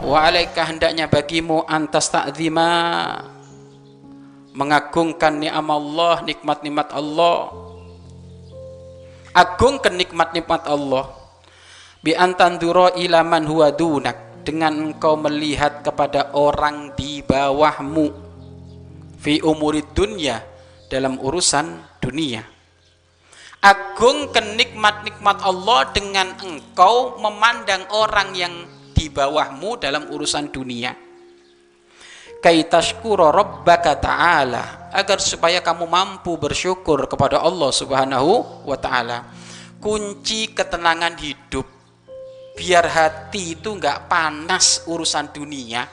wa alaika hendaknya bagimu antas ta'zima. Mengagungkan ni'am Allah nikmat-nikmat Allah. Agungkan nikmat-nikmat Allah. Bi antanduro ilaman huwa dunak. Dengan engkau melihat kepada orang di bawahmu. Fi umurid dunia dalam urusan dunia. Agung kenikmat-nikmat Allah dengan engkau memandang orang yang di bawahmu dalam urusan dunia. Kaitashkura rabbaka ta'ala agar supaya kamu mampu bersyukur kepada Allah Subhanahu wa taala. Kunci ketenangan hidup biar hati itu nggak panas urusan dunia.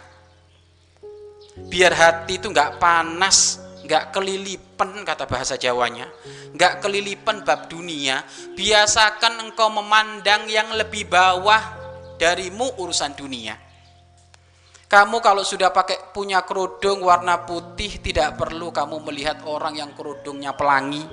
Biar hati itu nggak panas nggak kelilipan kata bahasa Jawanya. Nggak kelilipan bab dunia. Biasakan engkau memandang yang lebih bawah darimu urusan dunia kamu kalau sudah pakai punya kerudung warna putih tidak perlu kamu melihat orang yang kerudungnya pelangi.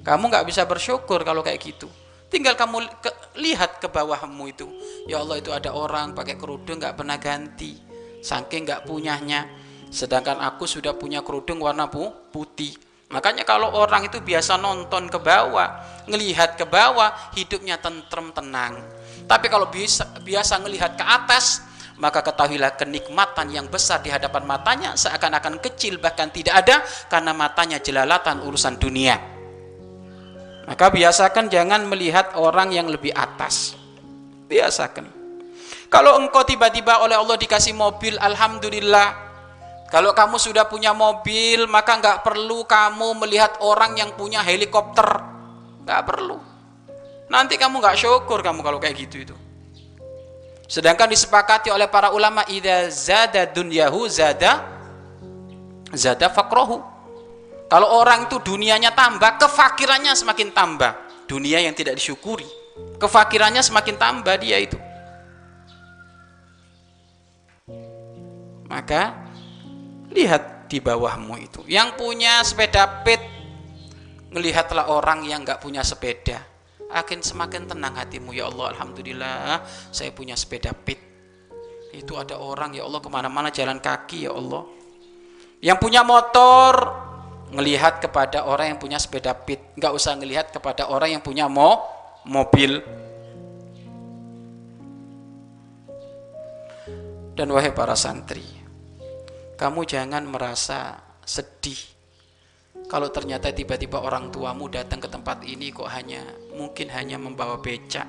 Kamu nggak bisa bersyukur kalau kayak gitu. Tinggal kamu ke, lihat ke bawahmu itu. Ya Allah itu ada orang pakai kerudung nggak pernah ganti. Saking nggak punyanya. Sedangkan aku sudah punya kerudung warna putih. Makanya kalau orang itu biasa nonton ke bawah, ngelihat ke bawah, hidupnya tentrem tenang. Tapi kalau bisa biasa ngelihat ke atas, maka ketahuilah kenikmatan yang besar di hadapan matanya seakan-akan kecil bahkan tidak ada karena matanya jelalatan urusan dunia. Maka biasakan jangan melihat orang yang lebih atas. Biasakan. Kalau engkau tiba-tiba oleh Allah dikasih mobil, Alhamdulillah. Kalau kamu sudah punya mobil, maka nggak perlu kamu melihat orang yang punya helikopter. Nggak perlu. Nanti kamu nggak syukur kamu kalau kayak gitu itu. Sedangkan disepakati oleh para ulama idza zada dunyahu zada zada fakrohu. Kalau orang itu dunianya tambah, kefakirannya semakin tambah. Dunia yang tidak disyukuri, kefakirannya semakin tambah dia itu. Maka lihat di bawahmu itu. Yang punya sepeda pit, ngelihatlah orang yang nggak punya sepeda. Akan semakin tenang hatimu ya Allah. Alhamdulillah saya punya sepeda pit. Itu ada orang ya Allah ke mana-mana jalan kaki ya Allah. Yang punya motor ngelihat kepada orang yang punya sepeda pit. Nggak usah ngelihat kepada orang yang punya mo mobil. Dan wahai para santri kamu jangan merasa sedih kalau ternyata tiba-tiba orang tuamu datang ke tempat ini kok hanya mungkin hanya membawa becak?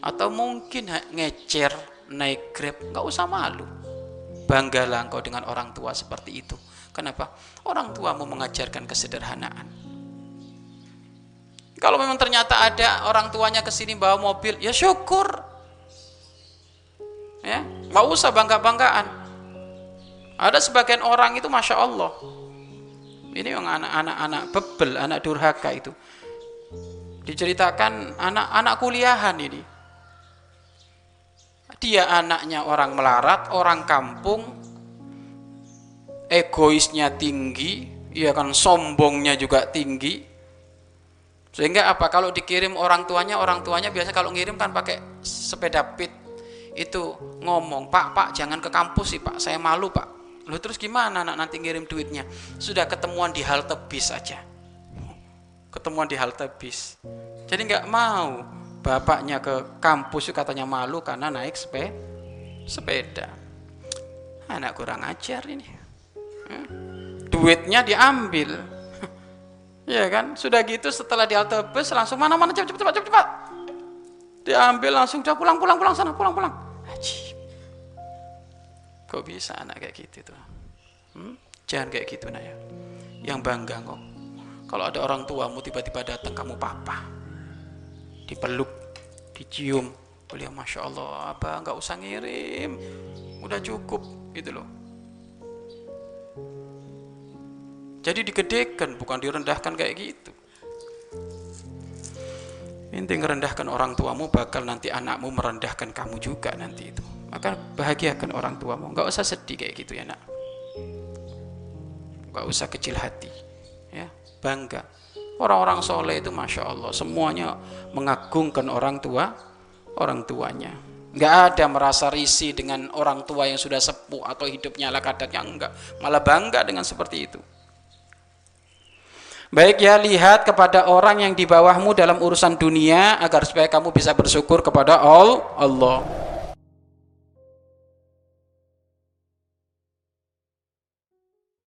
Atau mungkin ngecer naik grab nggak usah malu? Banggalah engkau dengan orang tua seperti itu. Kenapa? Orang tuamu mengajarkan kesederhanaan. Kalau memang ternyata ada orang tuanya ke sini bawa mobil ya syukur. Ya nggak usah bangga banggaan ada sebagian orang itu masya Allah ini yang anak-anak anak bebel, anak durhaka itu. Diceritakan anak-anak kuliahan ini. Dia anaknya orang melarat, orang kampung, egoisnya tinggi, ya kan sombongnya juga tinggi. Sehingga apa? Kalau dikirim orang tuanya, orang tuanya biasa kalau ngirim kan pakai sepeda pit itu ngomong, Pak, Pak, jangan ke kampus sih, Pak. Saya malu, Pak Lu terus gimana anak nanti ngirim duitnya? Sudah ketemuan di halte bis aja. Ketemuan di halte bis. Jadi nggak mau bapaknya ke kampus katanya malu karena naik sepe sepeda. Anak kurang ajar ini. Hmm? Duitnya diambil. ya kan? Sudah gitu setelah di halte bis langsung mana-mana cepat cepat cepat cepat. Diambil langsung pulang pulang pulang sana pulang pulang. Kok bisa anak kayak gitu tuh? Hmm? Jangan kayak gitu Naya. Yang bangga kok. Kalau ada orang tuamu tiba-tiba datang kamu papa. Dipeluk, dicium. Beliau Masya Allah, apa nggak usah ngirim. Udah cukup gitu loh. Jadi digedekan, bukan direndahkan kayak gitu. Inti merendahkan orang tuamu bakal nanti anakmu merendahkan kamu juga nanti itu maka bahagiakan orang tuamu. Nggak usah sedih kayak gitu ya nak. Nggak usah kecil hati ya. Bangga. Orang-orang soleh itu masya Allah semuanya mengagungkan orang tua orang tuanya. Nggak ada merasa risih dengan orang tua yang sudah sepuh atau hidupnya ala kadarnya enggak. Malah bangga dengan seperti itu. Baik ya lihat kepada orang yang di bawahmu dalam urusan dunia agar supaya kamu bisa bersyukur kepada Allah.